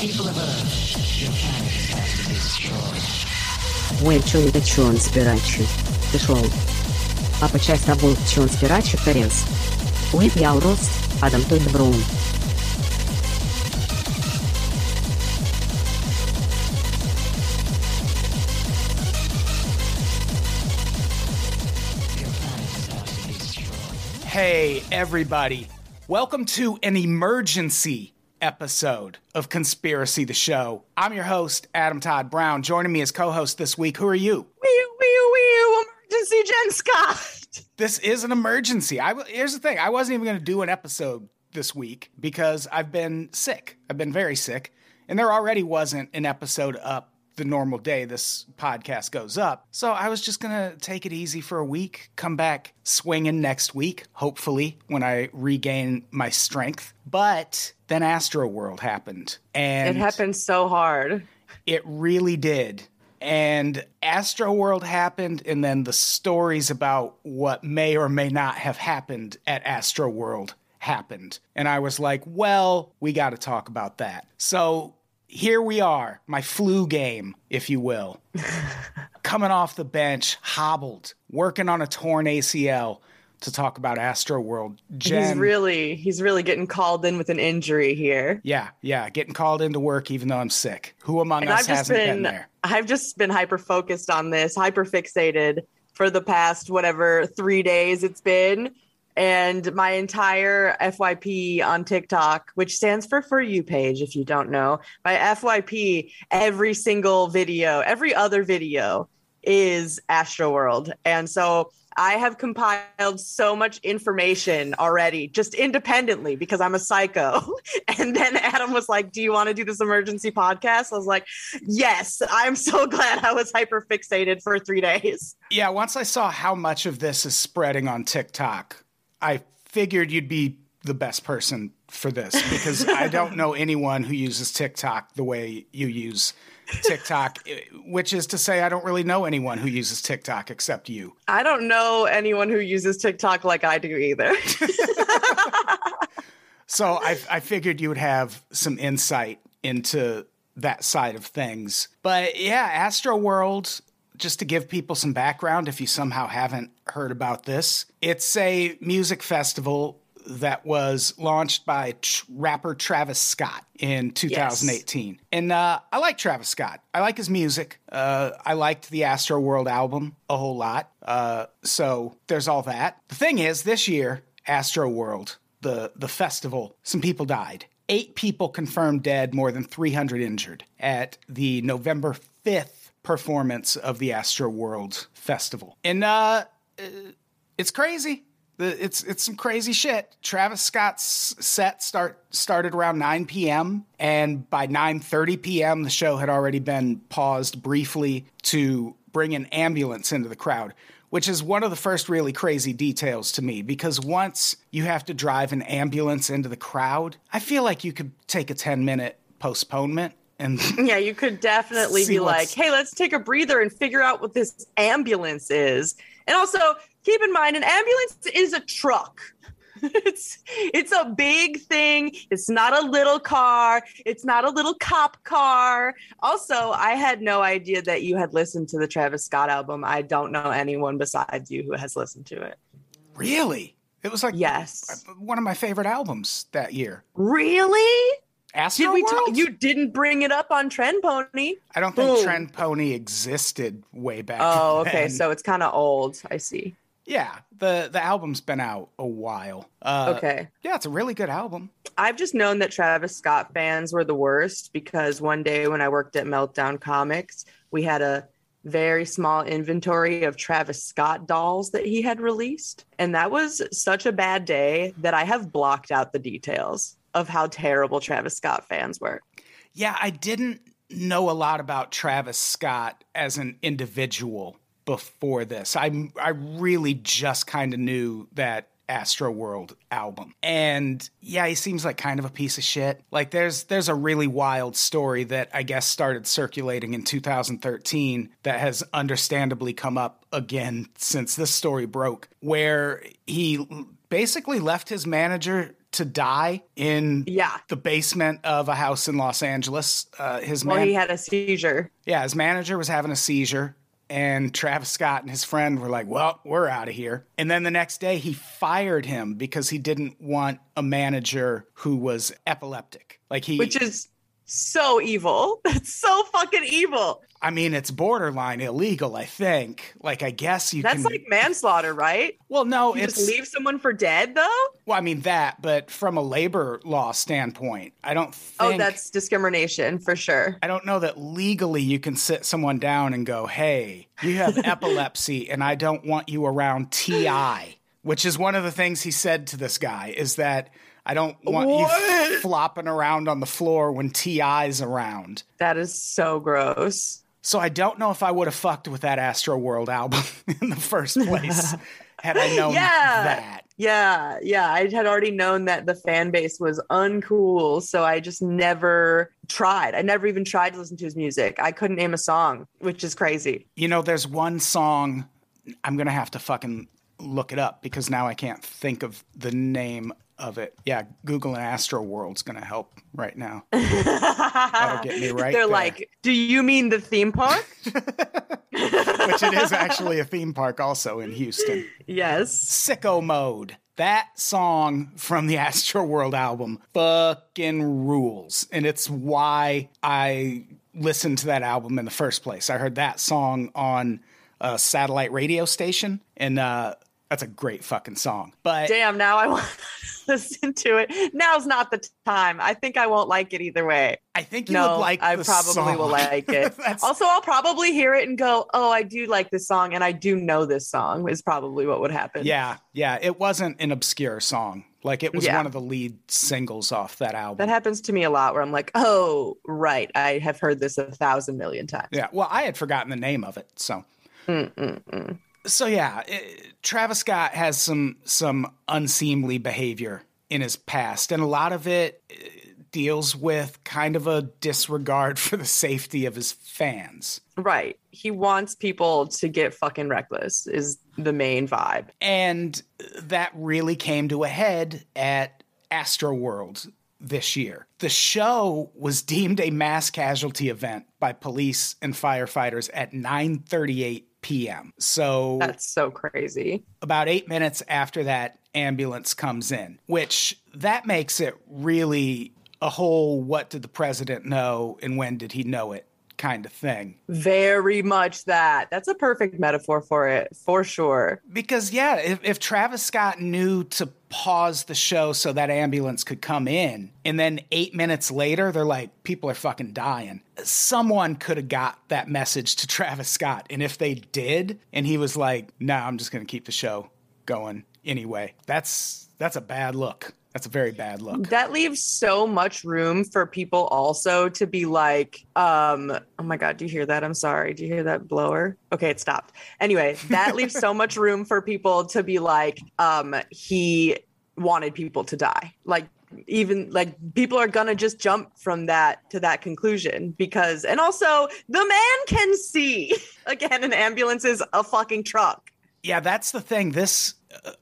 People of Earth, your planet is about to be destroyed. Ой, чё это чё он спирачи? Ты шел. А по часть обул чё он спирачи корец. Уип я урос, Адам той добром. Hey, everybody. Welcome to an emergency episode of Conspiracy the Show. I'm your host, Adam Todd Brown. Joining me as co host this week, who are you? Wee wee wee emergency Jen Scott. This is an emergency. I, here's the thing I wasn't even going to do an episode this week because I've been sick. I've been very sick. And there already wasn't an episode up the normal day this podcast goes up. So I was just going to take it easy for a week, come back swinging next week, hopefully, when I regain my strength. But then Astro World happened. And It happened so hard. it really did. And Astro World happened, and then the stories about what may or may not have happened at Astro World happened. And I was like, well, we got to talk about that. So here we are, my flu game, if you will. Coming off the bench, hobbled, working on a torn ACL to talk about Astro World. Jen, He's really he's really getting called in with an injury here. yeah, yeah, getting called into work even though I'm sick. Who among And us I've hasn't been been there? I've just been hyper focused on this, hyper fixated for the past whatever 3 days it's been. And my entire FYP on TikTok, which stands for For You page, if you don't know, my FYP, every single video, every other video is Astro World. And so I have compiled so much information already, just independently, because I'm a psycho. And then Adam was like, Do you want to do this emergency podcast? I was like, Yes, I'm so glad I was hyper fixated for three days. Yeah, once I saw how much of this is spreading on TikTok, I figured you'd be the best person for this because I don't know anyone who uses TikTok the way you use TikTok, eh, which is to say, I don't really know anyone who uses TikTok except you. I don't know anyone who uses TikTok like I do either. So I, I figured you would have some insight into that side of things. But yeah, Astro World, just to give people some background, if you somehow haven't heard about this, it's a music festival that was launched by tr- rapper Travis Scott in 2018. And uh, I like Travis Scott. I like his music. Uh, I liked the Astro World album a whole lot. Uh, so there's all that. The thing is, this year, Astro World, the, the festival, some people died. Eight people confirmed dead, more than 300 injured at the November 5th performance of the Astro World Festival. And uh, it's crazy. The, it's it's some crazy shit. Travis Scott's set start started around 9 p.m. and by 9:30 p.m. the show had already been paused briefly to bring an ambulance into the crowd, which is one of the first really crazy details to me because once you have to drive an ambulance into the crowd, I feel like you could take a 10-minute postponement and yeah, you could definitely be like, hey, let's take a breather and figure out what this ambulance is. And also keep in mind, an ambulance is a truck. It's it's a big thing. It's not a little car. It's not a little cop car. Also, I had no idea that you had listened to the Travis Scott album. I don't know anyone besides you who has listened to it. really it was like Yes. one of my favorite albums that year. Really? Astro Did we World? talk? You didn't bring it up on Trend Pony. I don't think Boom. Trend Pony existed way back. Oh, okay. then. So it's kind of old. I see. Yeah, the the album's been out a while. Uh, Okay. yeah, it's a really good album. I've just known that Travis Scott fans were the worst because one day when I worked at Meltdown Comics, we had a very small inventory of Travis Scott dolls that he had released. And that was such a bad day that I have blocked out the details of how terrible Travis Scott fans were. Yeah, I didn't know a lot about Travis Scott as an individual before this. I I really just kind of knew that Astro World album. And yeah, he seems like kind of a piece of shit. Like there's there's a really wild story that I guess started circulating in 2013 that has understandably come up again since this story broke where he basically left his manager to die in Yeah. the basement of a house in Los Angeles. Uh, his Well, man, he had a seizure. yeah, his manager was having a seizure, and Travis Scott and his friend were like, "Well, we're out of here." And then the next day, he fired him because he didn't want a manager who was epileptic. Like he, which is so evil. That's so fucking evil. I mean, it's borderline illegal. I think. Like, I guess you That's can. like manslaughter, right? well, no, You it's just leave someone for dead, though. well, I mean that, but from a labor law standpoint, I don't oh, think. Oh, that's discrimination for sure. I don't know that legally you can sit someone down and go, "Hey, you have epilepsy, and I don't want you around TI," which is one of the things he said to this guy. Is that I don't want you flopping around on the floor when TI's around. That is so gross. So I don't know if I would have fucked with that Astro World album in the first place had I known Yeah. that. Yeah, yeah. I had already known that the fan base was uncool, so I just never tried. I never even tried to listen to his music. I couldn't name a song, which is crazy. You know, there's one song I'm gonna have to fucking look it up because now I can't think of the name of it. Yeah, Google and Astro World's gonna help right now. That'll get me right. They're there. like, "Do you mean the theme park?" which it is actually a theme park also in Houston. yes. Sicko Mode. That song from the Astro World album fucking rules. And it's why I listened to that album in the first place. I heard that song on a satellite radio station, and uh, that's a great fucking song. But Damn, now I want to listen to it. Now's not the time. I think I won't like it either way. I think you no, would like I probably song. will like it. Also, I'll probably hear it and go, "Oh, I do like this song, and I do know this song." Is probably what would happen. yeah, yeah. It wasn't an obscure song. Like it was Yeah. one of the lead singles off that album. That happens to me a lot, where I'm like, "Oh, right, I have heard this a thousand million times." Yeah, well, I had forgotten the name of it, so. Mm-mm-mm. So yeah, it, Travis Scott has some some unseemly behavior in his past, and a lot of it uh, deals with kind of a disregard for the safety of his fans. Right. He wants people to get fucking reckless. Is the main vibe. And that really came to a head at Astroworld this year. The show was deemed a mass casualty event by police and firefighters at 9:38 p.m. So That's so crazy. about eight minutes after that ambulance comes in, which that makes it really a whole what did the president know and when did he know it kind of thing. Very much that. That's a perfect metaphor for it, for sure. Because, yeah, if, if Travis Scott knew to pause the show so that ambulance could come in, and then eight minutes later, they're like, people are fucking dying. Someone could have got that message to Travis Scott. And if they did, and he was like, no, nah, I'm just going to keep the show going anyway, that's that's a bad look. That's a very bad look. That leaves so much room for people also to be like, um, oh my God, do you hear that? I'm sorry. Do you hear that blower? Okay, it stopped. Anyway, that leaves so much room for people to be like, um, he wanted people to die. Like, even like people are gonna just jump from that to that conclusion because, and also the man can see. Again, an ambulance is a fucking truck. Yeah, that's the thing. This,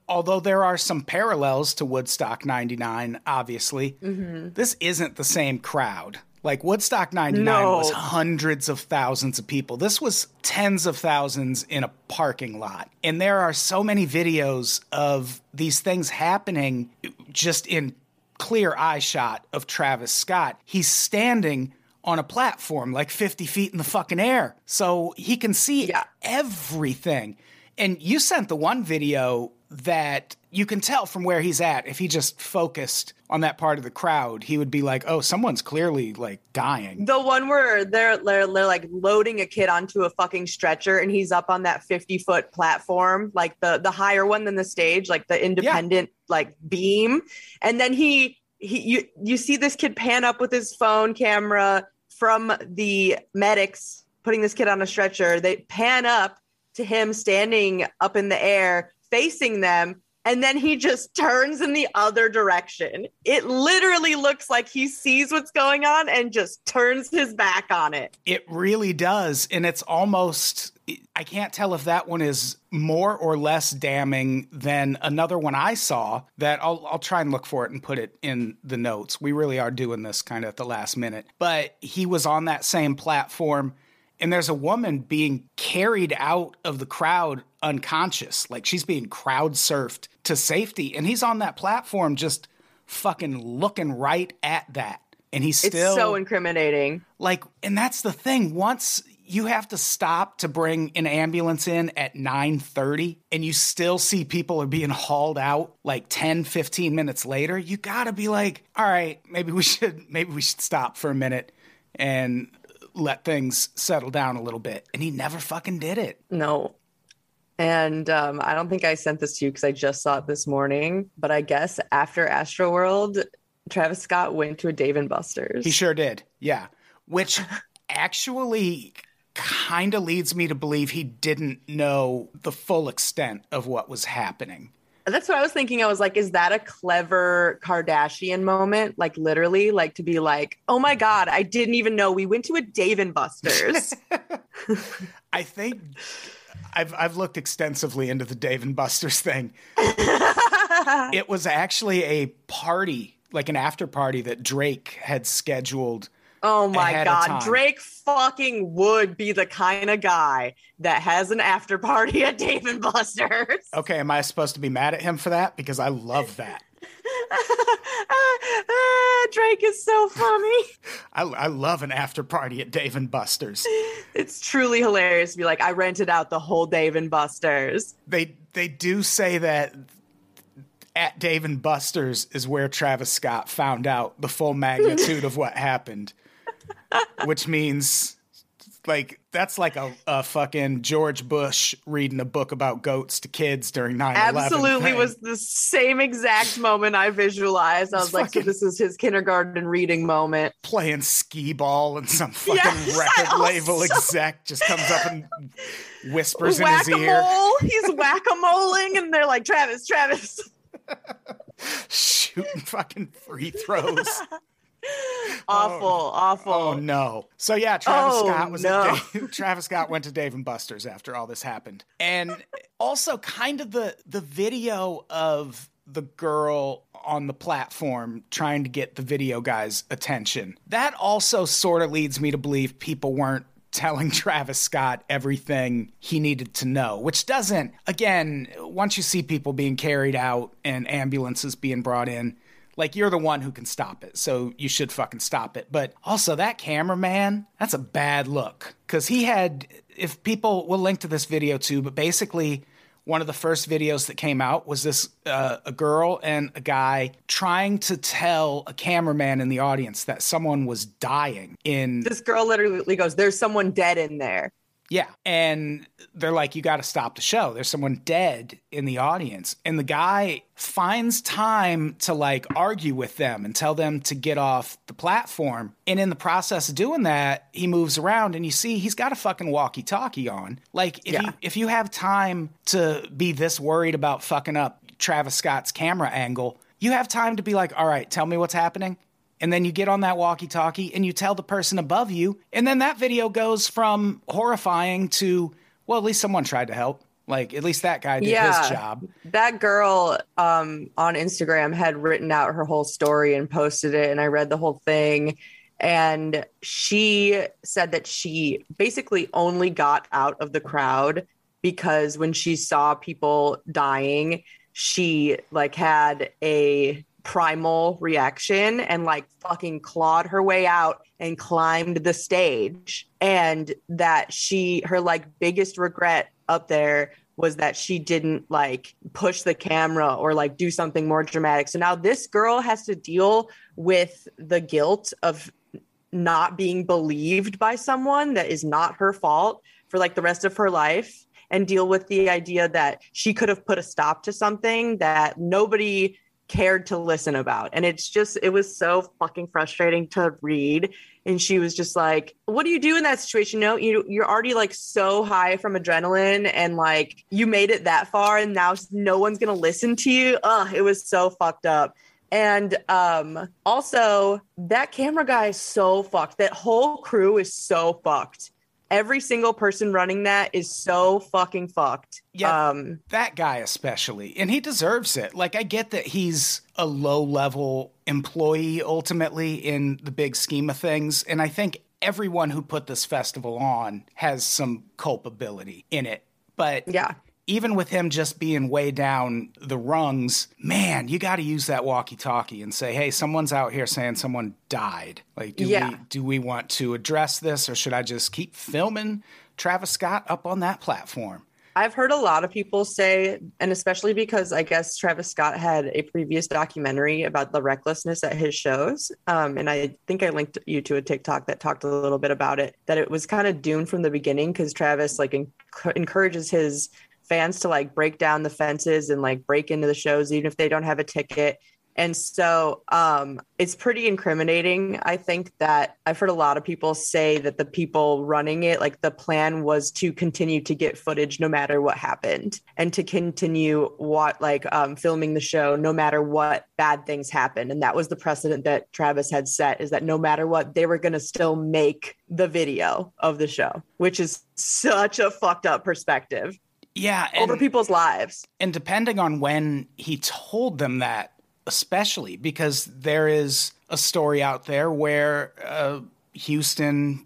although there are some parallels to Woodstock 99, obviously, mm-hmm. this isn't the same crowd. Like Woodstock 99 No. was hundreds of thousands of people. This was tens of thousands in a parking lot. And there are so many videos of these things happening just in clear eye shot of Travis Scott. He's standing on a platform like 50 feet in the fucking air. So he can see Yeah. everything. And you sent the one video that you can tell from where he's at. If he just focused on that part of the crowd, he would be like, oh, someone's clearly like dying. The one where they're, they're they're like loading a kid onto a fucking stretcher and he's up on that 50 foot platform, like the the higher one than the stage, like the independent like beam. And then he he you you see this kid pan up with his phone camera from the medics putting this kid on a stretcher. They pan up to him standing up in the air facing them and then he just turns in the other direction. It literally looks like he sees what's going on and just turns his back on it. It really does. And it's almost, I can't tell if that one is more or less damning than another one I saw that I'll, I'll try and look for it and put it in the notes. We really are doing this kind of at the last minute. But he was on that same platform and there's a woman being carried out of the crowd unconscious. Like she's being crowd surfed to safety and he's on that platform just fucking looking right at that. And he's It's so incriminating. like and that's the thing. Once you have to stop to bring an ambulance in at 9:30 and you still see people are being hauled out like 10 15 minutes later you got to be like all right maybe we should maybe we should stop for a minute and let things settle down a little bit. And he never fucking did it. No. And um, I don't think I sent this to you because I just saw it this morning. But I guess after Astroworld, Travis Scott went to a Dave and Buster's. He sure did. Yeah. Which actually kind of leads me to believe he didn't know the full extent of what was happening. That's what I was thinking. I was like, is that a clever Kardashian moment? Like literally, like to be like, oh my God, I didn't even know we went to a Dave and Buster's. I think I've I've looked extensively into the Dave and Buster's thing. it was actually a party, like an after party that Drake had scheduled. oh my God. Drake fucking would be the kind of guy that has an after party at Dave and Buster's. Okay, am I supposed to be mad at him for that? Because I love that. Ah, Drake is so funny. I, I love an after party at Dave and Buster's. It's truly hilarious to be like, I rented out the whole Dave and Buster's. They they do say that at Dave and Buster's is where Travis Scott found out the full magnitude of what happened, which means like that's like a, a fucking George Bush reading a book about goats to kids during 9 Absolutely was the same exact moment I visualized. I was It's like, so this is his kindergarten reading moment. playing skee ball and some fucking Yes, record label exec just comes up and whispers in his ear, He's whack-a-moling, and they're like, Travis, Travis. shooting fucking free throws. Oh, awful, awful. Oh no! So yeah, Travis Oh, Scott was no. at Dave, Travis Scott went to Dave and Buster's after all this happened, and also kind of the the video of the girl on the platform trying to get the video guy's attention. That also sort of leads me to believe people weren't telling Travis Scott everything he needed to know, which doesn't. Again, once you see people being carried out and ambulances being brought in like you're the one who can stop it, so you should fucking stop it. But also that cameraman, that's a bad look cuz he had if people will link to this video too, but basically one of the first videos that came out was this uh, a girl and a guy trying to tell a cameraman in the audience that someone was dying in This girl literally goes, There's someone dead in there. Yeah. And they're like, you got to stop the show. There's someone dead in the audience. And the guy finds time to like argue with them and tell them to get off the platform. And in the process of doing that, he moves around and you see he's got a fucking walkie talkie on. Like, if, Yeah. you, if you have time to be this worried about fucking up Travis Scott's camera angle, you have time to be like, all right, tell me what's happening and then you get on that walkie talkie and you tell the person above you, and then that video goes from horrifying to, well, at least someone tried to help. Like, at least that guy did Yeah. his job. That girl um, on Instagram had written out her whole story and posted it, and I read the whole thing. And she said that she basically only got out of the crowd because when she saw people dying, she like had a primal reaction and like fucking clawed her way out and climbed the stage and that she her like biggest regret up there was that she didn't like push the camera or like do something more dramatic. So now this girl has to deal with the guilt of not being believed by someone that is not her fault for like the rest of her life and deal with the idea that she could have put a stop to something that nobody cared to listen about. And it's just, it was so fucking frustrating to read. And she was just like, what do you do in that situation? No, you, you're already like so high from adrenaline and like you made it that far and now no one's going to listen to you. Ugh, it was so fucked up. And um also that camera guy is so fucked. That whole crew is so fucked. Every single person running that is so fucking fucked. Yeah. Um that guy especially and he deserves it like i get that he's a low level employee ultimately in the big scheme of things and i think everyone who put this festival on has some culpability in it but yeah. Even with him just being way down the rungs man you got to use that walkie talkie and say hey someone's out here saying someone died like do Yeah. we do we want to address this or should i just keep filming travis scott up on that platform I've heard a lot of people say, and especially because I guess Travis Scott had a previous documentary about the recklessness at his shows. Um, and I think I linked you to a TikTok that talked a little bit about it, that it was kind of doomed from the beginning because Travis like enc- encourages his fans to like break down the fences and like break into the shows, even if they don't have a ticket. And so um, it's pretty incriminating. I think that I've heard a lot of people say that the people running it, like the plan was to continue to get footage no matter what happened and to continue what like um, filming the show no matter what bad things happened. And that was the precedent that Travis had set is that no matter what, they were going to still make the video of the show, which is such a fucked up perspective yeah and- over people's lives. and depending on when he told them that especially because there is a story out there where uh, houston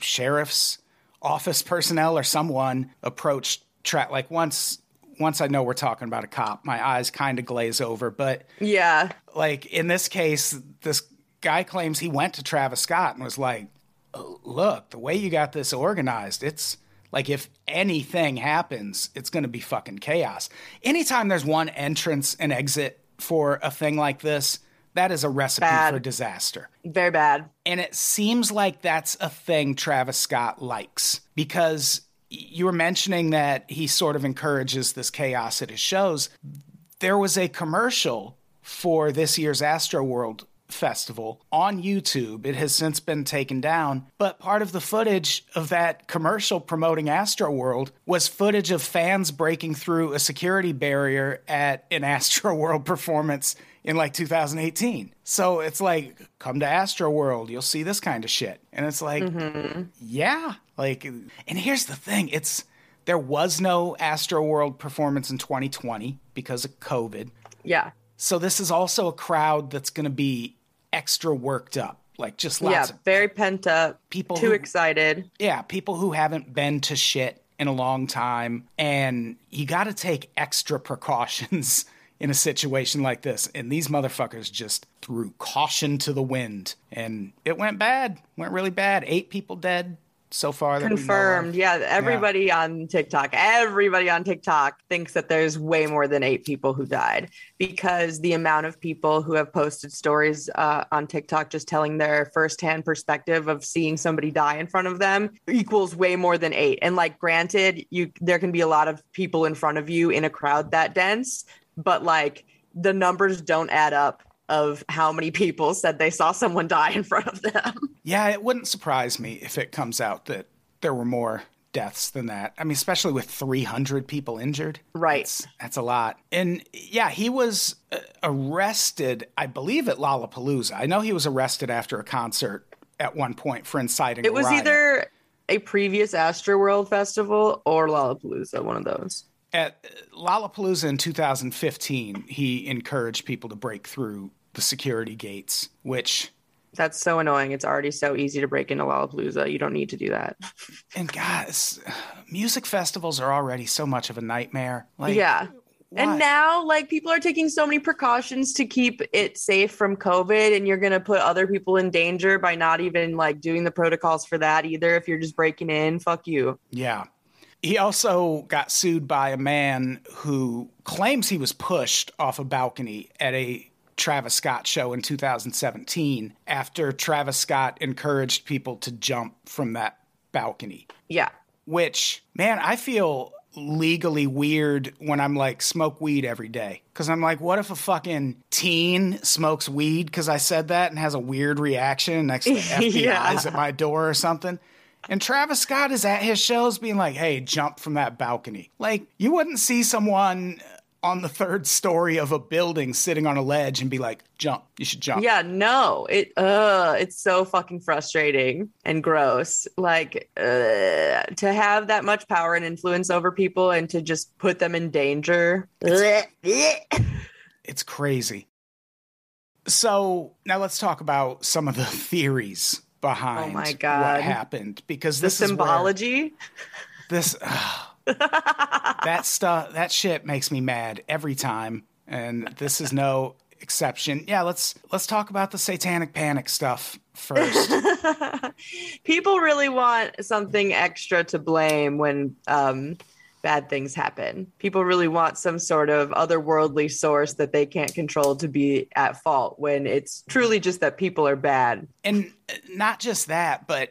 sheriff's office personnel or someone approached tra- like once once i know we're talking about a cop my eyes kind of glaze over but Yeah. like in this case this guy claims he went to travis scott and was like "Oh, look the way you got this organized it's like if anything happens it's going to be fucking chaos anytime there's one entrance and exit for a thing like this that is a recipe Bad. for disaster Very bad. and it seems like that's a thing Travis Scott likes because you were mentioning that he sort of encourages this chaos at his shows. There was a commercial for this year's Astroworld Festival on YouTube. It has since been taken down, but part of the footage of that commercial promoting Astroworld was footage of fans breaking through a security barrier at an Astroworld performance in like 2018. So it's like, come to Astroworld, you'll see this kind of shit. And it's like, mm-hmm. yeah. Like, and here's the thing it's, there was no Astroworld performance in 2020 because of COVID. Yeah. So this is also a crowd that's going to be extra worked up. Like just lots yeah. of Very pent up. People Too who- excited. yeah, people who haven't been to shit in a long time. And you got to take extra precautions in a situation like this. And these motherfuckers just threw caution to the wind. And it went bad, went really bad. Eight people dead so far. That we know of. Confirmed. Yeah. Everybody on TikTok, everybody on TikTok thinks that there's way more than eight people who died because the amount of people who have posted stories uh, on TikTok just telling their firsthand perspective of seeing somebody die in front of them equals way more than eight. And like, granted, you there can be a lot of people in front of you in a crowd that dense, but like the numbers don't add up of how many people said they saw someone die in front of them. Yeah, it wouldn't surprise me if it comes out that there were more deaths than that. I mean, especially with 300 people injured. Right. That's, that's a lot. And yeah, he was uh, arrested, I believe, at Lollapalooza. I know he was arrested after a concert at one point for inciting. It was riot. either a previous Astroworld festival or Lollapalooza, one of those. at Lollapalooza in 2015. He encouraged people to break through the security gates, which That's so annoying. It's already so easy to break into Lollapalooza. You don't need to do that. and guys, music festivals are already so much of a nightmare. Like, yeah. why? And now, like, people are taking so many precautions to keep it safe from COVID, and you're going to put other people in danger by not even like doing the protocols for that either. If you're just breaking in, fuck you. Yeah. He also got sued by a man who claims he was pushed off a balcony at a Travis Scott show in 2017 after Travis Scott encouraged people to jump from that balcony. Yeah. Which, man, I feel legally weird when I'm like smoke weed every day. Cause I'm like, what if a fucking teen smokes weed because I said that and has a weird reaction next to the FBI's Yeah. at my door or something? And Travis Scott is at his shows being like, hey, jump from that balcony. Like, you wouldn't see someone on the third story of a building sitting on a ledge and be like, jump. You should jump. Yeah, no, it uh it's so fucking frustrating and gross. Like uh, to have that much power and influence over people and to just put them in danger. It's crazy. So now let's talk about some of the theories behind Oh my God. what happened because the this is where symbology. this that stuff that shit makes me mad every time and this is no exception. Yeah, let's let's talk about the satanic panic stuff first. people really want something extra to blame when um bad things happen. People really want some sort of otherworldly source that they can't control to be at fault when it's truly just that people are bad. and not just that, but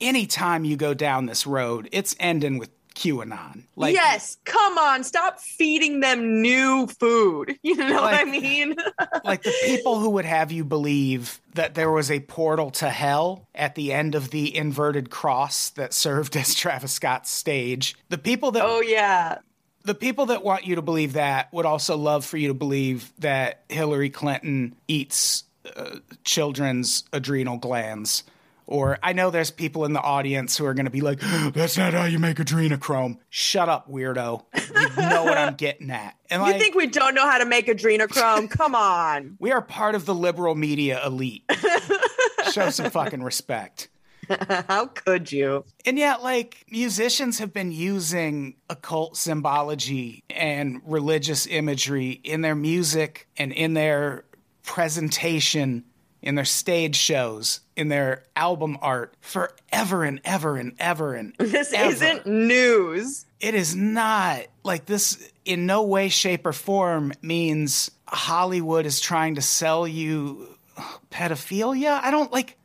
anytime you go down this road, it's ending with QAnon. Like yes, come on, stop feeding them new food. You know what I mean? like the people who would have you believe that there was a portal to hell at the end of the inverted cross that served as Travis Scott's stage. The people that oh yeah. the people that want you to believe that would also love for you to believe that Hillary Clinton eats uh, children's adrenal glands. Or I know there's people in the audience who are going to be like, "That's not how you make adrenochrome." Shut up, weirdo. You know what I'm getting at. And You like, think we don't know how to make adrenochrome? Come on. we are part of the liberal media elite. Show some fucking respect. How could you? And yet, like, musicians have been using occult symbology and religious imagery in their music and in their presentation, in their stage shows, in their album art forever and ever and ever and This ever. isn't news. It is not like this in no way, shape, or form means Hollywood is trying to sell you pedophilia. I don't like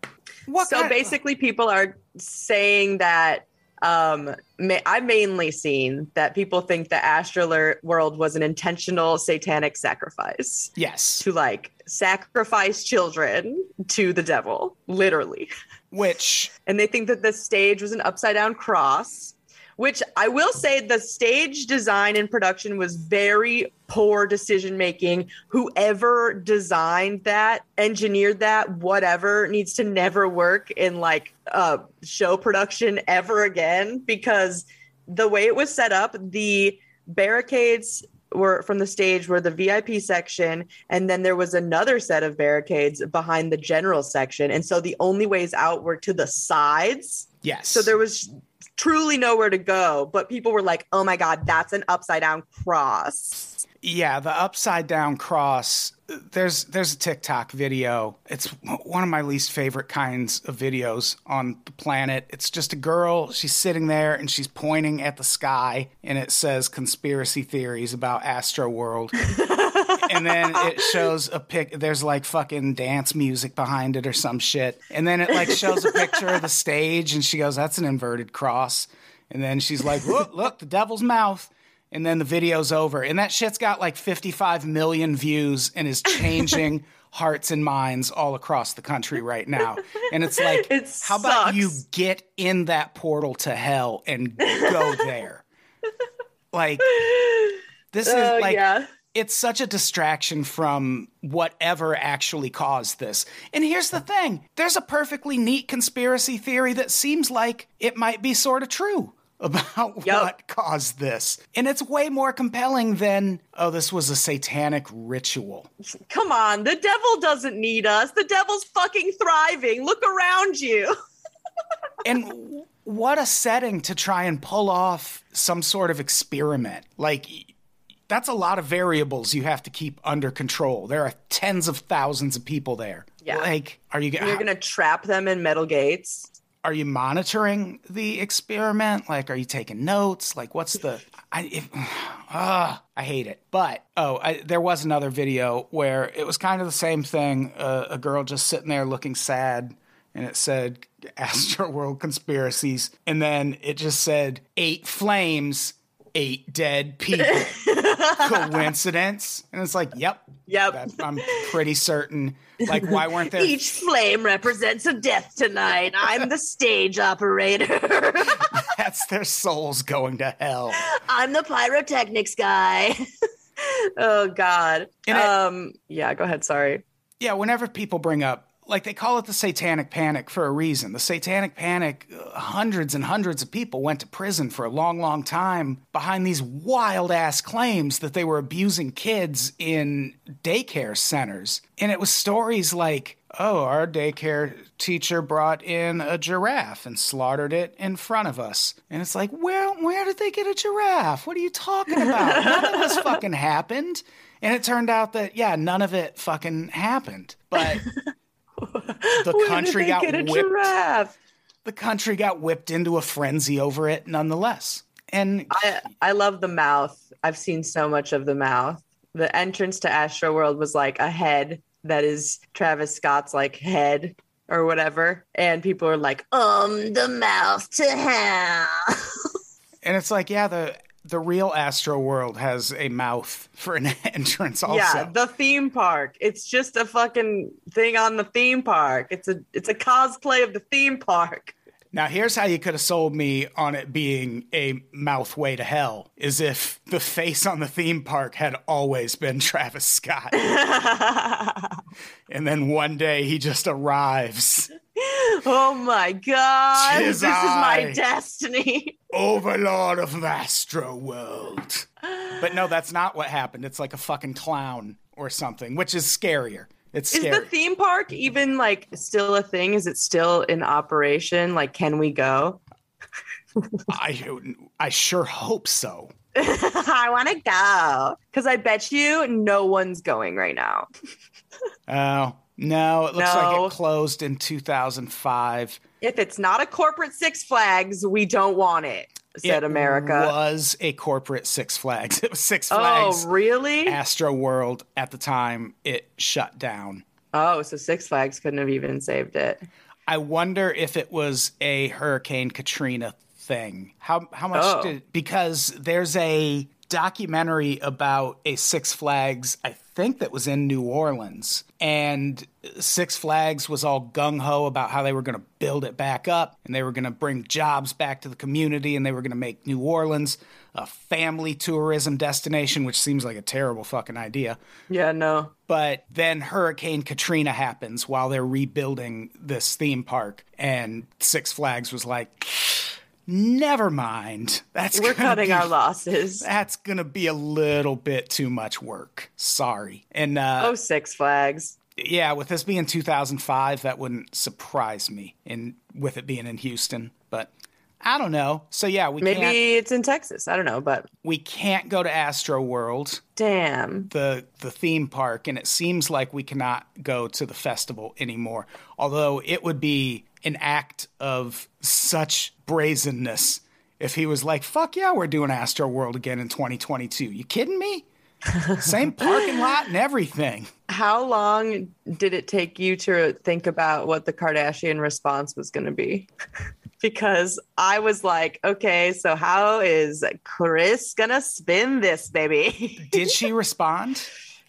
what So kind- basically, people are saying that. Um, ma- I've mainly seen that people think the Astro World was an intentional satanic sacrifice yes, to like sacrifice children to the devil, literally. which and they think that the stage was an upside down cross which i will say the stage design and production was very poor decision making whoever designed that engineered that whatever needs to never work in like uh show production ever again because the way it was set up the barricades were from the stage were the VIP section and then there was another set of barricades behind the general section. And so the only ways out were to the sides. Yes, so there was truly nowhere to go but people were like oh my god that's an upside down cross Yeah, the upside down cross. There's there's a TikTok video. It's one of my least favorite kinds of videos on the planet. It's just a girl. She's sitting there and she's pointing at the sky, and it says conspiracy theories about Astro World. and then it shows a pic. There's like fucking dance music behind it or some shit. And then it like shows a picture of the stage, and she goes, "That's an inverted cross." And then she's like, "Look, look, the devil's mouth." And then the video's over. And that shit's got like 55 million views and is changing hearts and minds all across the country right now. And it's like, It how about you get in that portal to hell and go there? like, this is Oh, like, yeah. It's such a distraction from whatever actually caused this. And here's the thing there's a perfectly neat conspiracy theory that seems like it might be sort of true about Yup. what caused this. And it's way more compelling than, oh, this was a satanic ritual. come on the devil doesn't need us the devil's fucking thriving look around you And what a setting to try and pull off some sort of experiment. Like, that's a lot of variables you have to keep under control. There are tens of thousands of people there. Yeah. Like, are you, you're gonna trap them in metal gates are you monitoring the experiment? Like, are you taking notes? Like, what's the? I if, ah, I hate it. But oh, I, there was another video where it was kind of the same thing. Uh, a girl just sitting there looking sad, and it said "Astro World conspiracies," and then it just said eight flames. eight dead people. Coincidence? And it's like, yep. Yep. That, I'm pretty certain. Like, why weren't there? Each flame represents a death tonight. I'm the stage operator. That's their souls going to hell. I'm the pyrotechnics guy. oh God. And um. Yeah. Go ahead. Sorry. Yeah, whenever people bring up, like they call it the satanic panic for a reason. The satanic panic, uh, hundreds and hundreds of people went to prison for a long, long time behind these wild ass claims that they were abusing kids in daycare centers. And it was stories like, oh, our daycare teacher brought in a giraffe and slaughtered it in front of us. And it's like, where, where did they get a giraffe? What are you talking about? None of this fucking happened. And it turned out that, yeah, none of it fucking happened. But the country got whipped. giraffe? The country got whipped into a frenzy over it nonetheless. And I I love the mouth. I've seen so much of the mouth. The entrance to Astro World was like a head that is Travis Scott's like head or whatever, and people are like, um, the mouth to hell. and it's like, yeah, the the real Astro World has a mouth for an entrance also. Yeah, the theme park. It's just a fucking thing on the theme park. It's a it's a cosplay of the theme park. Now, here's how you could have sold me on it being a mouth way to hell is if the face on the theme park had always been Travis Scott. and then one day he just arrives, Oh my god, Tis this is my destiny. Overlord of Astro World. But no, that's not what happened. It's like a fucking clown or something, which is scarier. It's Is the theme park even like still a thing? Is it still in operation? Like, can we go? I, I sure hope so. I want to go because I bet you no one's going right now. Oh, no, it looks like it closed in 2005. If it's not a corporate Six Flags, we don't want it. Said America. it America. was a corporate Six Flags. It was Six oh, Flags Oh, really? Astro World at the time it shut down. Oh, so Six Flags couldn't have even saved it. I wonder if it was a Hurricane Katrina thing. How how much Oh. did because there's a documentary about a Six Flags I think that was in New Orleans and Six Flags was all gung ho about how they were going to build it back up and they were going to bring jobs back to the community and they were going to make New Orleans a family tourism destination which seems like a terrible fucking idea. Yeah, no. But then Hurricane Katrina happens while they're rebuilding this theme park, and Six Flags was like, "Never mind. That's We're cutting be, our losses. That's gonna be a little bit too much work. Sorry." And uh, Oh, Six Flags. yeah, with this being 2005, that wouldn't surprise me. And with it being in Houston, but I don't know. So yeah, we Maybe it's in Texas. I don't know, but we can't go to Astro World. damn. the the theme park and it seems like we cannot go to the festival anymore although it would be an act of such brazenness if he was like fuck yeah we're doing astro world again in 2022 you kidding me same parking lot and everything How long did it take you to think about what the Kardashian response was going to be? because I was like, okay, so how is Kris going to spin this, baby? did she respond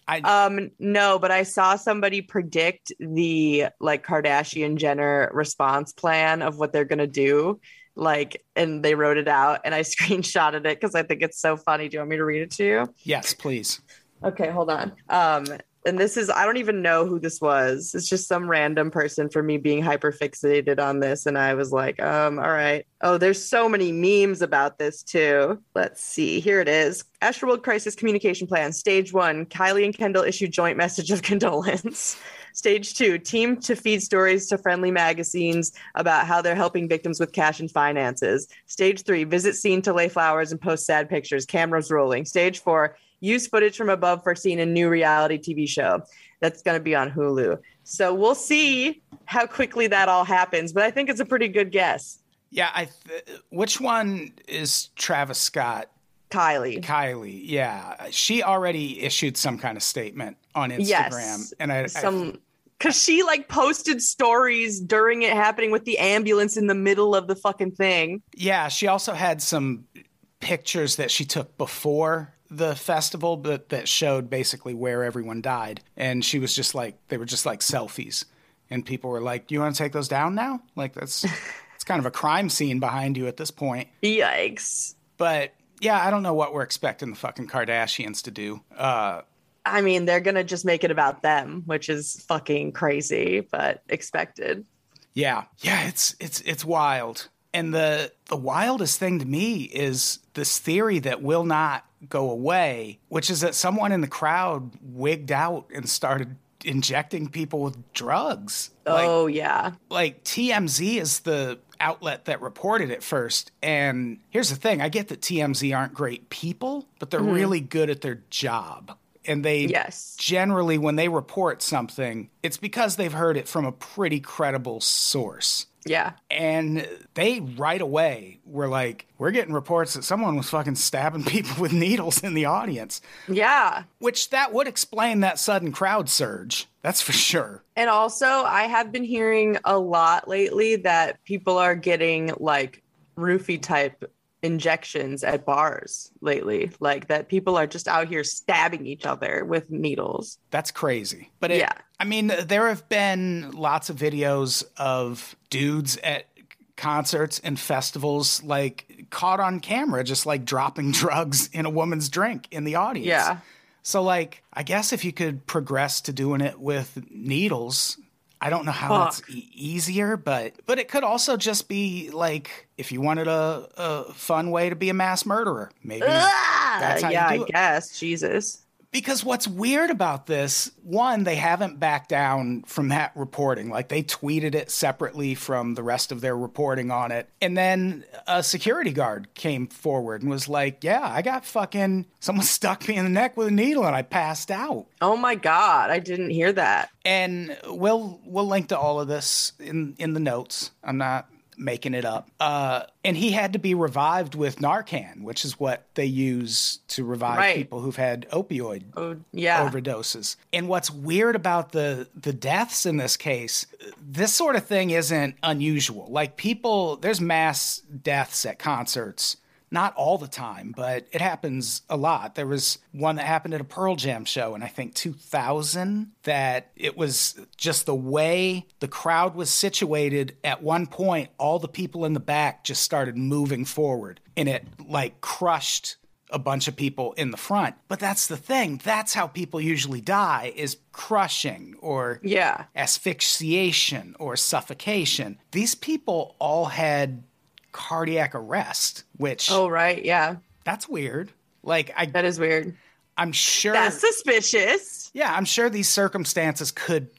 i um no, but I saw somebody predict the like Kardashian Jenner response plan of what they're going to do. Like, and they wrote it out, and I screenshotted it because I think it's so funny. Do you want me to read it to you? yes please Okay, hold on. Um, and this is I don't even know who this was. It's just some random person for me being hyper fixated on this. And I was like, um, all right. Oh, there's so many memes about this too. Let's see. Here it is. Astroworld Crisis Communication Plan. Stage one, Kylie and Kendall issue joint message of condolence. Stage two, team to feed stories to friendly magazines about how they're helping victims with cash and finances. Stage three, visit scene to lay flowers and post sad pictures, cameras rolling. Stage four, use footage from above for seeing a new reality TV show. That's going to be on Hulu. So we'll see how quickly that all happens, but I think it's a pretty good guess. yeah i th- which one is travis scott Kylie. kylie yeah she already issued some kind of statement on instagram Yes. and i, I Some cuz she like posted stories during it happening with the ambulance in the middle of the fucking thing. Yeah, she also had some pictures that she took before the festival, but that showed basically where everyone died. And she was just like, they were just like selfies. And people were like, "Do you want to take those down now?" Like that's it's kind of a crime scene behind you at this point. Yikes. But yeah, I don't know what we're expecting the fucking Kardashians to do. Uh, I mean, they're gonna just make it about them, which is fucking crazy, but expected. yeah, yeah, it's it's it's wild. And the the wildest thing to me is this theory that will not go away, which is that someone in the crowd wigged out and started injecting people with drugs. Like, oh yeah. like TMZ is the outlet that reported it first. And here's the thing I get that TMZ aren't great people, but they're mm-hmm. really good at their job. And they Yes. generally, when they report something, it's because they've heard it from a pretty credible source. Yeah. And they right away were like, we're getting reports that someone was fucking stabbing people with needles in the audience, Yeah. which that would explain that sudden crowd surge. That's for sure. And also, I have been hearing a lot lately that people are getting like roofie type injections at bars lately. Like that people are just out here stabbing each other with needles. That's crazy. But it, Yeah. I mean, there have been lots of videos of dudes at concerts and festivals like caught on camera just like dropping drugs in a woman's drink in the audience. Yeah. So like, I guess if you could progress to doing it with needles, I don't know how that's e- easier, but but it could also just be like if you wanted a, a fun way to be a mass murderer, maybe that's how yeah, you do I it. guess. Jesus. Because what's weird about this, one, they haven't backed down from that reporting. Like they tweeted it separately from the rest of their reporting on it. And then a security guard came forward and was like, Yeah, I got fucking someone stuck me in the neck with a needle and I passed out. Oh my god, I didn't hear that. And we'll we'll link to all of this in in the notes. I'm not making it up. Uh, and he had to be revived with Narcan, which is what they use to revive Right. people who've had opioid Oh yeah. overdoses. And what's weird about the the deaths in this case, this sort of thing isn't unusual. Like people, there's mass deaths at concerts. Not all the time, but it happens a lot. There was one that happened at a Pearl Jam show in I think 2000 that it was just the way the crowd was situated at one point all the people in the back just started moving forward and it like crushed a bunch of people in the front. But that's the thing. That's how people usually die is crushing or yeah. asphyxiation or suffocation. These people all had cardiac arrest, which Oh right, yeah. that's weird. Like I That is weird. I'm sure That's suspicious. yeah, I'm sure these circumstances could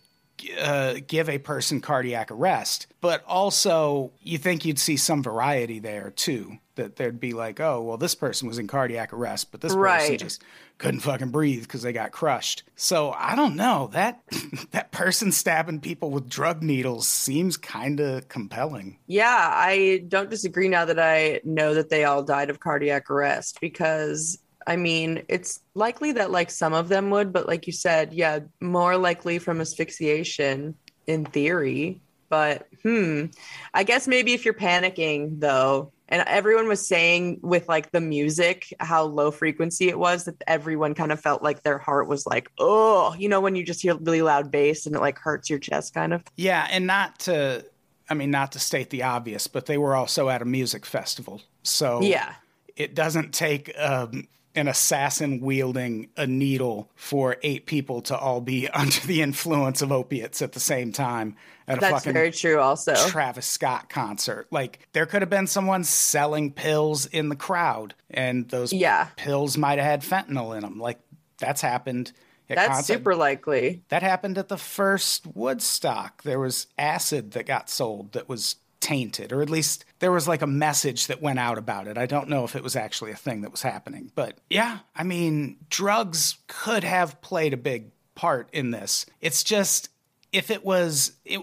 uh, give a person cardiac arrest, but also you think you'd see some variety there too. That there'd be like, oh, well, this person was in cardiac arrest, but this person just couldn't fucking breathe because they got crushed. So I don't know that that person stabbing people with drug needles seems kind of compelling. Yeah, I don't disagree now that I know that they all died of cardiac arrest because I mean, it's likely that like some of them would, but like you said, yeah, more likely from asphyxiation in theory. But hmm, I guess maybe if you're panicking though, and everyone was saying with like the music how low frequency it was that everyone kind of felt like their heart was like, oh, you know, when you just hear really loud bass and it like hurts your chest kind of. Yeah, and not to, I mean, not to state the obvious, but they were also at a music festival, so Yeah. it doesn't take um, an assassin wielding a needle for eight people to all be under the influence of opiates at the same time at a That's fucking very true also. Travis Scott concert. Like there could have been someone selling pills in the crowd, and those Yeah. pills might have had fentanyl in them. Like that's happened. At That's concert- super likely. that happened at the first Woodstock. There was acid that got sold that was tainted, or at least there was like a message that went out about it. I don't know if it was actually a thing that was happening. But yeah, I mean, drugs could have played a big part in this. It's just if it was it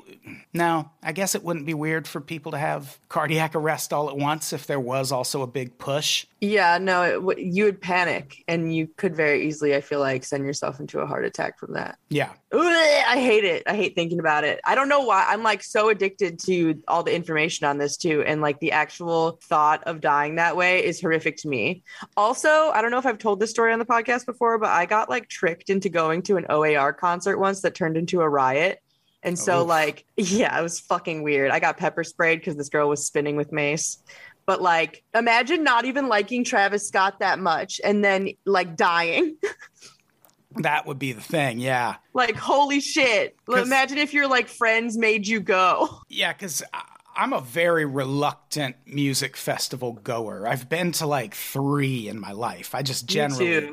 no i guess it wouldn't be weird for people to have cardiac arrest all at once if there was also a big push Yeah, no, it, you would panic and you could very easily, I feel like, send yourself into a heart attack from that. yeah I hate it. I hate thinking about it. I don't know why. I'm like so addicted to all the information on this too. And like the actual thought of dying that way is horrific to me. Also, I don't know if I've told this story on the podcast before, but I got like tricked into going to an OAR concert once that turned into a riot. And so, like, yeah, it was fucking weird. I got pepper sprayed because this girl was spinning with mace. But like, imagine not even liking Travis Scott that much and then like dying. that would be the thing yeah Like, holy shit. Imagine if your like friends made you go. Yeah, because I'm a very reluctant music festival goer. I've been to like three in my life. I just generally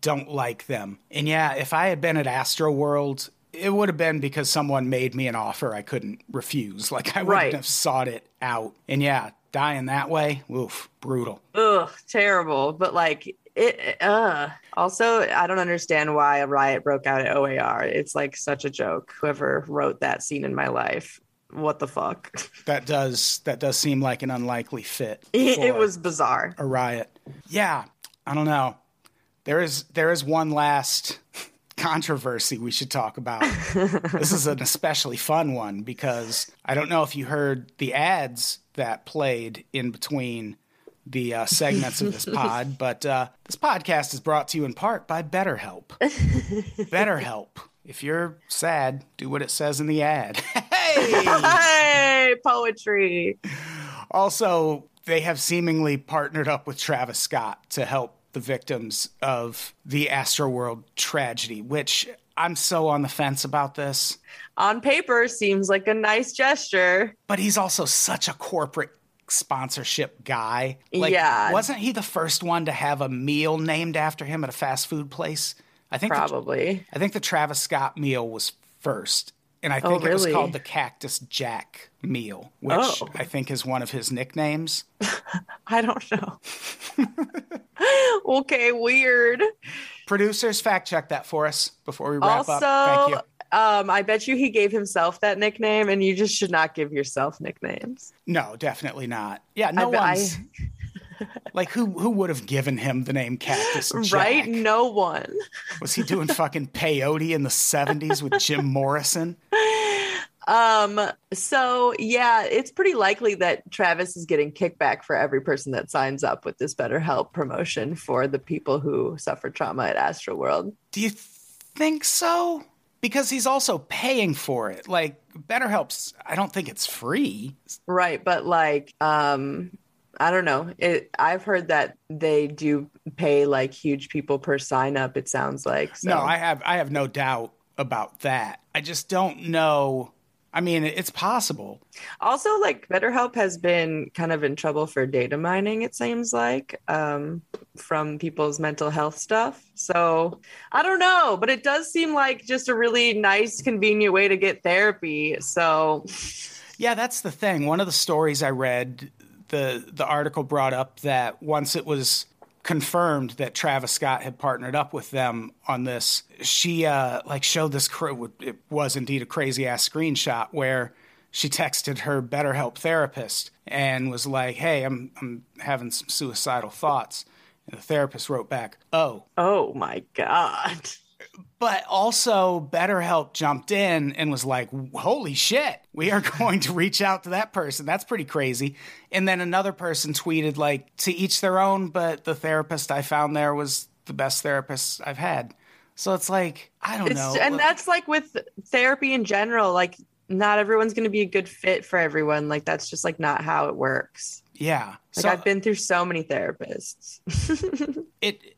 don't like them. And yeah, if I had been at Astro World, it would have been because someone made me an offer I couldn't refuse. Like I wouldn't Right. have sought it out. And yeah, dying that way, oof, brutal. Ugh, terrible. But like, it, uh, also, I don't understand why a riot broke out at OAR. It's like such a joke. Whoever wrote that scene in my life, what the fuck? That does that does seem like an unlikely fit. it was bizarre. a riot. Yeah, I don't know. There is there is one last controversy we should talk about. this is an especially fun one because I don't know if you heard the ads that played in between the uh, segments of this pod, but uh, this podcast is brought to you in part by BetterHelp. BetterHelp. If you're sad, do what it says in the ad. hey! Hey, poetry. Also, they have seemingly partnered up with Travis Scott to help the victims of the Astroworld tragedy, which I'm so on the fence about this. On paper, seems like a nice gesture. But he's also such a corporate sponsorship guy. Like, Yeah. Wasn't he the first one to have a meal named after him at a fast food place? I think the- Probably. I think the Travis Scott meal was first. And I Oh, think it was called the Cactus Jack meal, which Oh. I think is one of his nicknames. I don't know. okay, weird. Producers, fact check that for us before we wrap also, up. Thank you. Um, I bet you he gave himself that nickname, and you just should not give yourself nicknames. No, definitely not. Yeah, no I bet I- one's like who who would have given him the name Cactus Jack? Right? No one. Was he doing fucking peyote in the seventies with Jim Morrison? Um, so yeah, it's pretty likely that Travis is getting kickback for every person that signs up with this BetterHelp promotion for the people who suffer trauma at Astroworld. Do you think so? Because he's also paying for it. Like BetterHelp's I don't think it's free. Right, but like um I don't know. It I've heard that they do pay like huge people per sign up, it sounds like. So No, I have I have no doubt about that. I just don't know. I mean, it's possible. also like BetterHelp has been kind of in trouble for data mining, it seems like, um, from people's mental health stuff. So I don't know, but it does seem like just a really nice, convenient way to get therapy. So Yeah, that's the thing. One of the stories I read, the the article brought up that once it was confirmed that Travis Scott had partnered up with them on this, she uh like showed this it was indeed a crazy ass screenshot where she texted her BetterHelp therapist and was like, "Hey, I'm I'm having some suicidal thoughts." And the therapist wrote back, "Oh, oh my god. But also, BetterHelp jumped in and was like, holy shit, we are going to reach out to that person. That's pretty crazy. And then another person tweeted, like, to each their own, but the therapist I found there was the best therapist I've had. So it's like, I don't It's, know. and that's like with therapy in general, like not everyone's going to be a good fit for everyone. Like that's just like not how it works. yeah. Like so I've been through so many therapists. it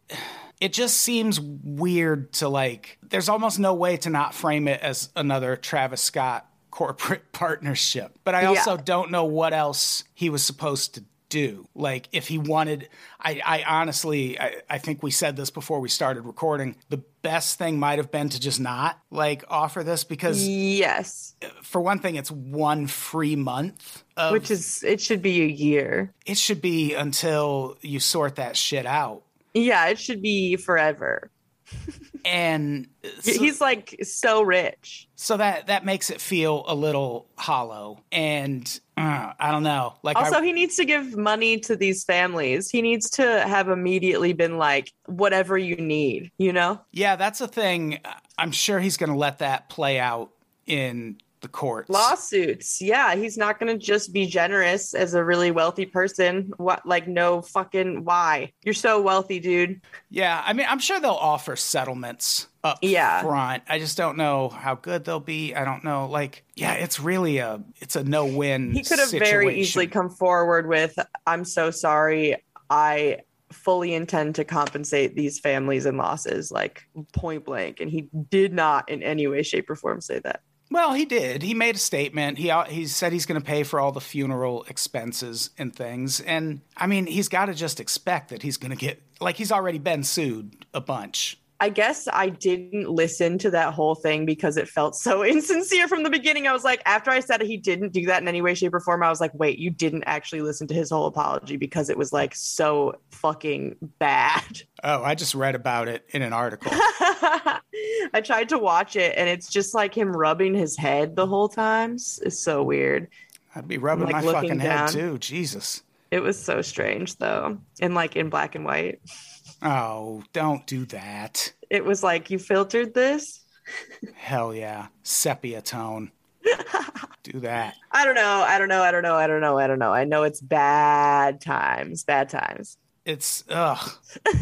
it just seems weird to like there's almost no way to not frame it as another Travis Scott corporate partnership. But I also Yeah. don't know what else he was supposed to do. Like if he wanted I, I honestly I, I think we said this before we started recording. The best thing might have been to just not like offer this because yes, for one thing it's one free month of which is it should be a year. it should be until you sort that shit out. Yeah, it should be forever. and so, He's like so rich. so that that makes it feel a little hollow. And uh, I don't know. Like I- Also, he needs to give money to these families. He needs to have immediately been like, whatever you need, you know? Yeah, that's a thing. I'm sure he's going to let that play out in the courts. Lawsuits. Yeah, he's not going to just be generous as a really wealthy person. What, like, no fucking why? You're so wealthy, dude. Yeah, I mean, I'm sure they'll offer settlements up Yeah. front. I just don't know how good they'll be. I don't know. Like, yeah, it's really a it's a no win. He could have very easily come forward with, I'm so sorry. I fully intend to compensate these families and losses, like point blank. And he did not in any way, shape, or form say that. Well, he did. He made a statement. He he said he's going to pay for all the funeral expenses and things. And I mean, he's got to just expect that he's going to get like he's already been sued a bunch. I guess I didn't listen to that whole thing because it felt so insincere from the beginning. I was like, after I said he didn't do that in any way, shape, or form, I was like, wait, you didn't actually listen to his whole apology because it was like so fucking bad. Oh, I just read about it in an article. I tried to watch it and it's just like him rubbing his head the whole time. It's so weird. I'd be rubbing Like my fucking head too. Jesus. It was so strange though. And like in black and white. Oh, don't do that. It was like, you filtered this? Hell yeah. Sepia tone. do that. I don't know. I don't know. I don't know. I don't know. I don't know. I know it's bad times. Bad times. It's ugh.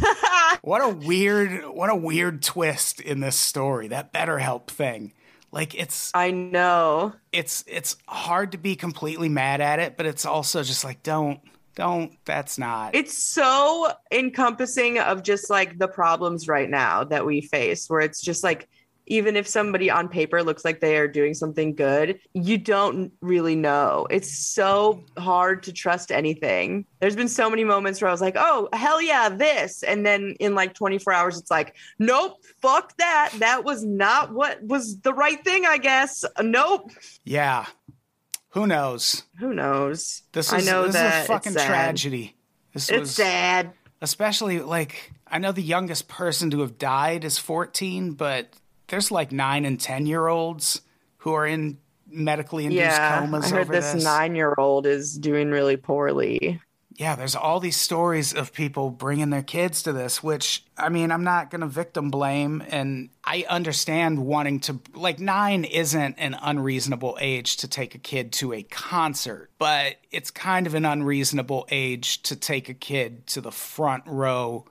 what a weird what a weird twist in this story. That BetterHelp thing. Like it's I know. it's it's hard to be completely mad at it, but it's also just like don't don't that's not It's so encompassing of just like the problems right now that we face, where it's just like, even if somebody on paper looks like they are doing something good, you don't really know. It's so hard to trust anything. There's been so many moments where I was like, oh, hell yeah, this. And then in like 24 hours, it's like, nope, fuck that. That was not what was the right thing, I guess. Nope. Yeah. Who knows? Who knows? This I is know this that is a fucking tragedy. This It's was sad. especially like I know the youngest person to have died is 14, but there's like 9 and 10 year olds who are in medically induced Yeah, comas I heard over this, this. nine-year-old is doing really poorly. yeah, there's all these stories of people bringing their kids to this, which I mean, I'm not going to victim blame. And I understand wanting to, like, nine isn't an unreasonable age to take a kid to a concert, but it's kind of an unreasonable age to take a kid to the front row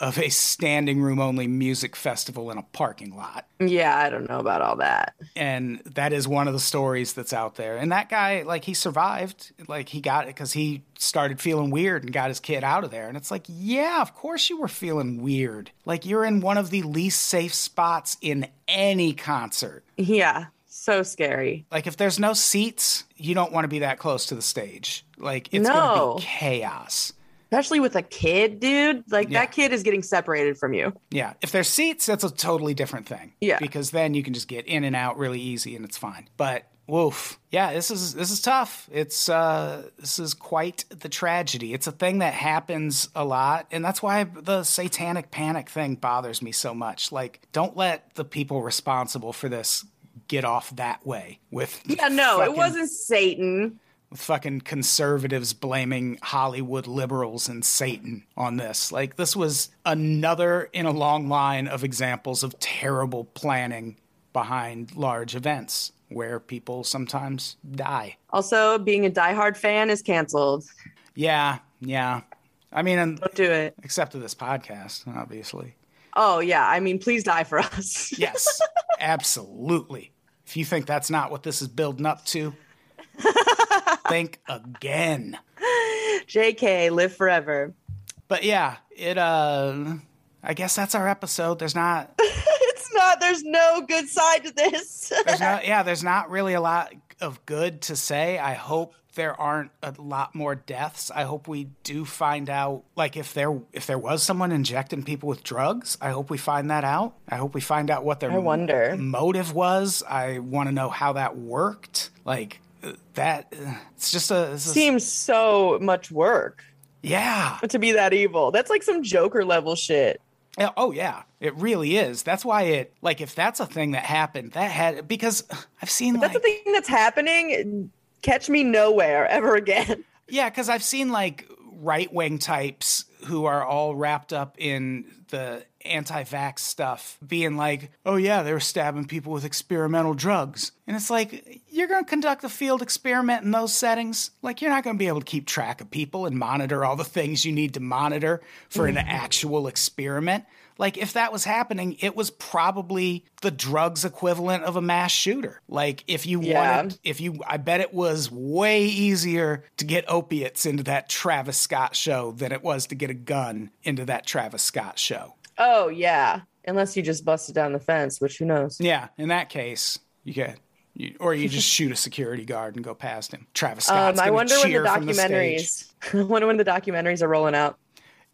of a standing room only music festival in a parking lot. Yeah, I don't know about all that. and that is one of the stories that's out there. And that guy, like, he survived. Like, he got it because he started feeling weird and got his kid out of there. And it's like, yeah, of course you were feeling weird. Like, you're in one of the least safe spots in any concert. Yeah, so scary. Like, if there's no seats, you don't want to be that close to the stage. Like, it's going to be chaos. Especially with a kid, dude. Like Yeah. that kid is getting separated from you. Yeah. If there's seats, that's a totally different thing. Yeah. Because then you can just get in and out really easy and it's fine. But woof. Yeah, this is this is tough. It's uh this is quite the tragedy. It's a thing that happens a lot, and that's why the satanic panic thing bothers me so much. Like, don't let the people responsible for this get off that way with Yeah, no, it wasn't Satan. With fucking conservatives blaming Hollywood liberals and Satan on this. Like, this was another in a long line of examples of terrible planning behind large events where people sometimes die. Also, being a diehard fan is canceled. Yeah, yeah. I mean, and, Don't do it. except to this podcast, obviously. Oh yeah, I mean, please die for us. Yes, absolutely. If you think that's not what this is building up to, think again. JK, live forever. But yeah, it uh I guess that's our episode. There's not It's not. There's no good side to this. there's not yeah, there's not really a lot of good to say. I hope there aren't a lot more deaths. I hope we do find out like if there if there was someone injecting people with drugs, I hope we find that out. I hope we find out what their I wonder. motive was. I want to know how that worked. Like that it's just a, it's a Seems so much work yeah. to be that evil. That's like some Joker level shit. Oh yeah, it really is. That's why it like if that's a thing that happened, that had because I've seen That's the thing that's happening. Catch me nowhere ever again. yeah, because I've seen like right wing types who are all wrapped up in the anti-vax stuff being like, "Oh yeah, they were stabbing people with experimental drugs," and it's like you're going to conduct a field experiment in those settings. Like you're not going to be able to keep track of people and monitor all the things you need to monitor for an mm-hmm. actual experiment. Like if that was happening, it was probably the drugs equivalent of a mass shooter. Like if you Yeah. wanted, if you, I bet it was way easier to get opiates into that Travis Scott show than it was to get a gun into that Travis Scott show. Oh yeah, unless you just busted down the fence, which who knows? Yeah, in that case, you get. You, or you just shoot a security guard and go past him. Travis Um, Scott's I gonna wonder when the from the documentaries. I wonder when the documentaries are rolling out.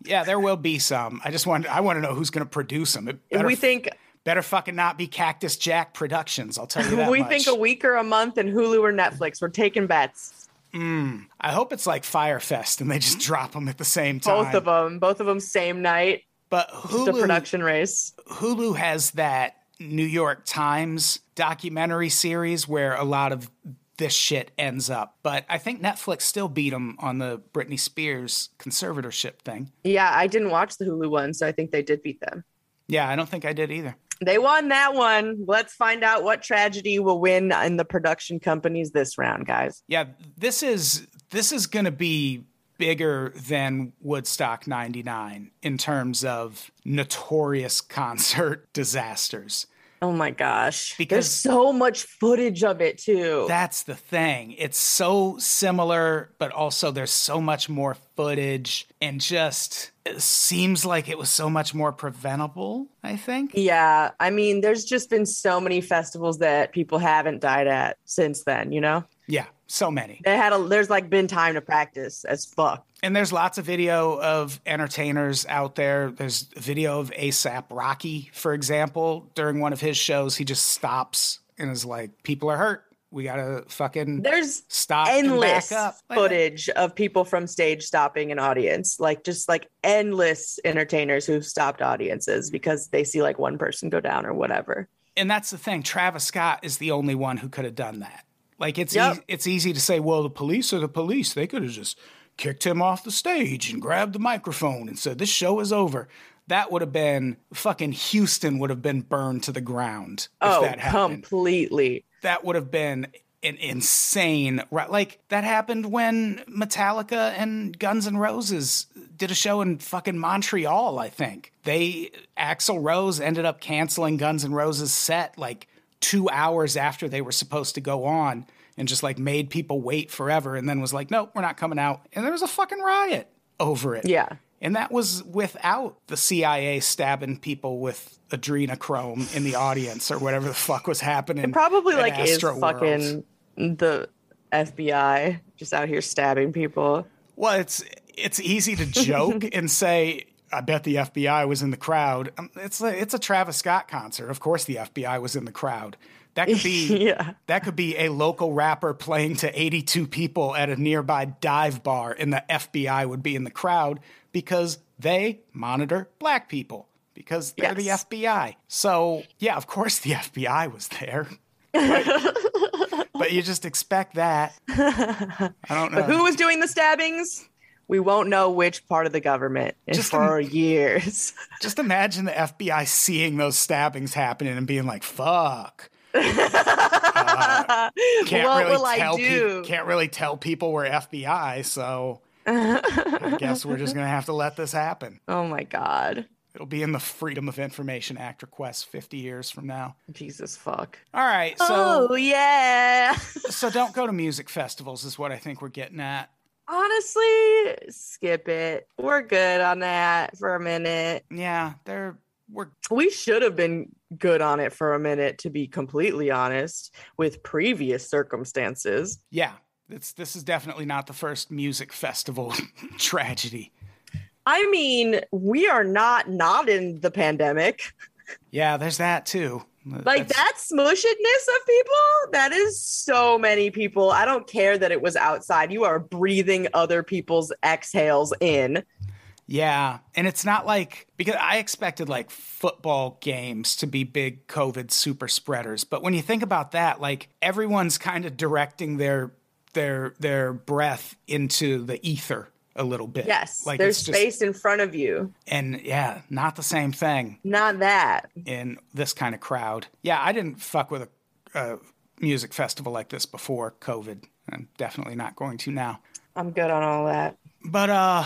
Yeah, there will be some. I just want. I want to know who's going to produce them. Better, we think better fucking not be Cactus Jack Productions. I'll tell you that we much. think a week or a month in Hulu or Netflix, we're taking bets. I hope it's like Fyre Fest and they just drop them at the same time. Both of them, both of them, same night. But The production race. Hulu has that New York Times documentary series where a lot of this shit ends up. But I think Netflix still beat them on the Britney Spears conservatorship thing. Yeah, I didn't watch the Hulu one, so I think they did beat them. Yeah, I don't think I did either. They won that one. Let's find out what tragedy will win in the production companies this round, guys. Yeah, this is this is going to be bigger than Woodstock 99 in terms of notorious concert disasters. Oh my gosh. Because- There's so much footage of it too. That's the thing. It's so similar, but also there's so much more footage and just it seems like it was so much more preventable, I think. yeah, I mean, there's just been so many festivals that people haven't died at since then, you know? Yeah, so many. They had a there's like been time to practice as fuck. And there's lots of video of entertainers out there. There's video of ASAP Rocky, for example, during one of his shows. He just stops and is like, People are hurt. We gotta fucking There's stop endless back up. Like, footage of people from stage stopping an audience, like just like endless entertainers who've stopped audiences because they see like one person go down or whatever. and that's the thing. Travis Scott is the only one who could have done that. Like it's Yep. eas- it's easy to say, well, the police are the police. They could have just kicked him off the stage and grabbed the microphone and said, "This show is over." That would have been fucking Houston would have been burned to the ground if oh, that happened. completely. that would have been an insane right like that happened when Metallica and Guns N' Roses did a show in fucking Montreal I think they Axl Rose ended up canceling Guns N' Roses set like 2 hours after they were supposed to go on and just like made people wait forever and then was like nope we're not coming out and there was a fucking riot over it Yeah. and that was without the CIA stabbing people with adrenochrome in the audience or whatever the fuck was happening. And probably like is fucking the FBI just out here stabbing people. Well, it's it's easy to joke and say, "I bet the FBI was in the crowd." Um, It's a, it's a Travis Scott concert. Of course, the FBI was in the crowd. That could be Yeah. that could be a local rapper playing to 82 people at a nearby dive bar, and the FBI would be in the crowd because they monitor black people because they're Yes. the FBI. So yeah, of course the FBI was there. But, but you just expect that. I don't know. But who was doing the stabbings? We won't know which part of the government in Just for years. Just imagine the FBI seeing those stabbings happening and being like, "Fuck." Can't what really will I tell do? can't really tell people we're FBI, so I guess we're just gonna have to let this happen. oh my god. It'll be in the Freedom of Information Act request 50 years from now. Jesus fuck. All right, so oh yeah. so don't go to music festivals is what I think we're getting at. Honestly, skip it. We're good on that for a minute. Yeah, they're we're We should have been good on it for a minute, to be completely honest, with previous circumstances. yeah. It's this is definitely not the first music festival tragedy. I mean, we are not not in the pandemic. Yeah, there's that too. Like That's- that smushedness of people, that is so many people. I don't care that it was outside. You are breathing other people's exhales in. Yeah, and it's not like because I expected like football games to be big COVID super spreaders, but when you think about that, like everyone's kind of directing their their their breath into the ether a little bit. Yes, like there's just- space in front of you. and yeah, not the same thing Not that. in this kind of crowd. Yeah, I didn't fuck with a, a music festival like this before COVID. I'm definitely not going to now. I'm good on all that. But uh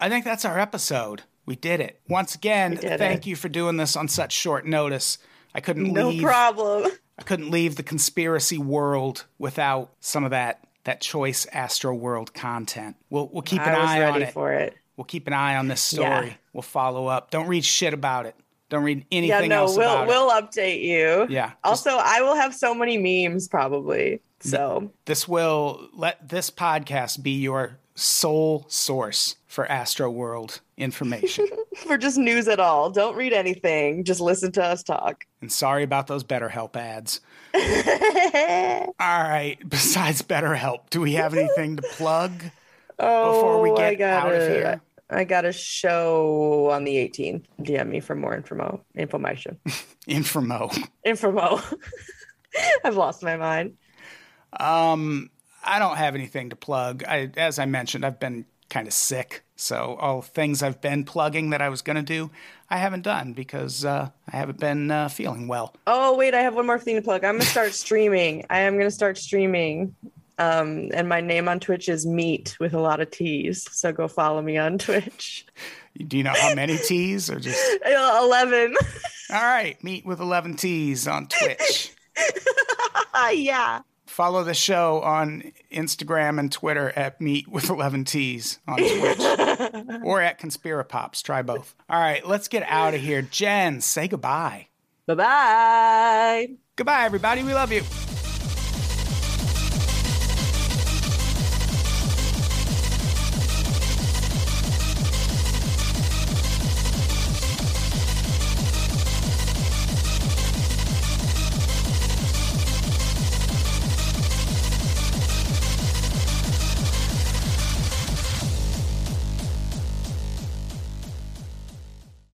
I think that's our episode. We did it. Once again, thank it. you for doing this on such short notice. I couldn't No leave problem. I couldn't leave the conspiracy world without some of that that choice Astro World content. We'll we'll keep an I was eye on it. for it. We'll keep an eye on this story. Yeah. We'll follow up. Don't read shit about it. Don't read anything Yeah, no, else we'll about it. we'll update you. Yeah, just- Also, I will have so many memes probably. So This will let this podcast be your sole source for Astro World information. for just news at all, don't read anything. Just listen to us talk. and sorry about those BetterHelp ads. All right. Besides BetterHelp, do we have anything to plug oh, before we get got out of here? I got a show on the 18th. DM me for more info information. Infomo. Infomo. I've lost my mind. Um, I don't have anything to plug. I, as I mentioned, I've been kind of sick, so all things I've been plugging that I was going to do, I haven't done because uh, I haven't been uh, feeling well. Oh wait, I have one more thing to plug. I'm gonna start streaming. I am gonna start streaming. Um, and my name on Twitch is Meat with a lot of T's. So go follow me on Twitch. Do you know how many T's or just Eleven. all right? Meet with eleven T's on Twitch. yeah. Follow the show on Instagram and Twitter at Meet with 11 T's on Twitch or at Conspirapops. Try both. All right, let's get out of here. Jen, say goodbye. Bye bye. Goodbye, everybody. We love you.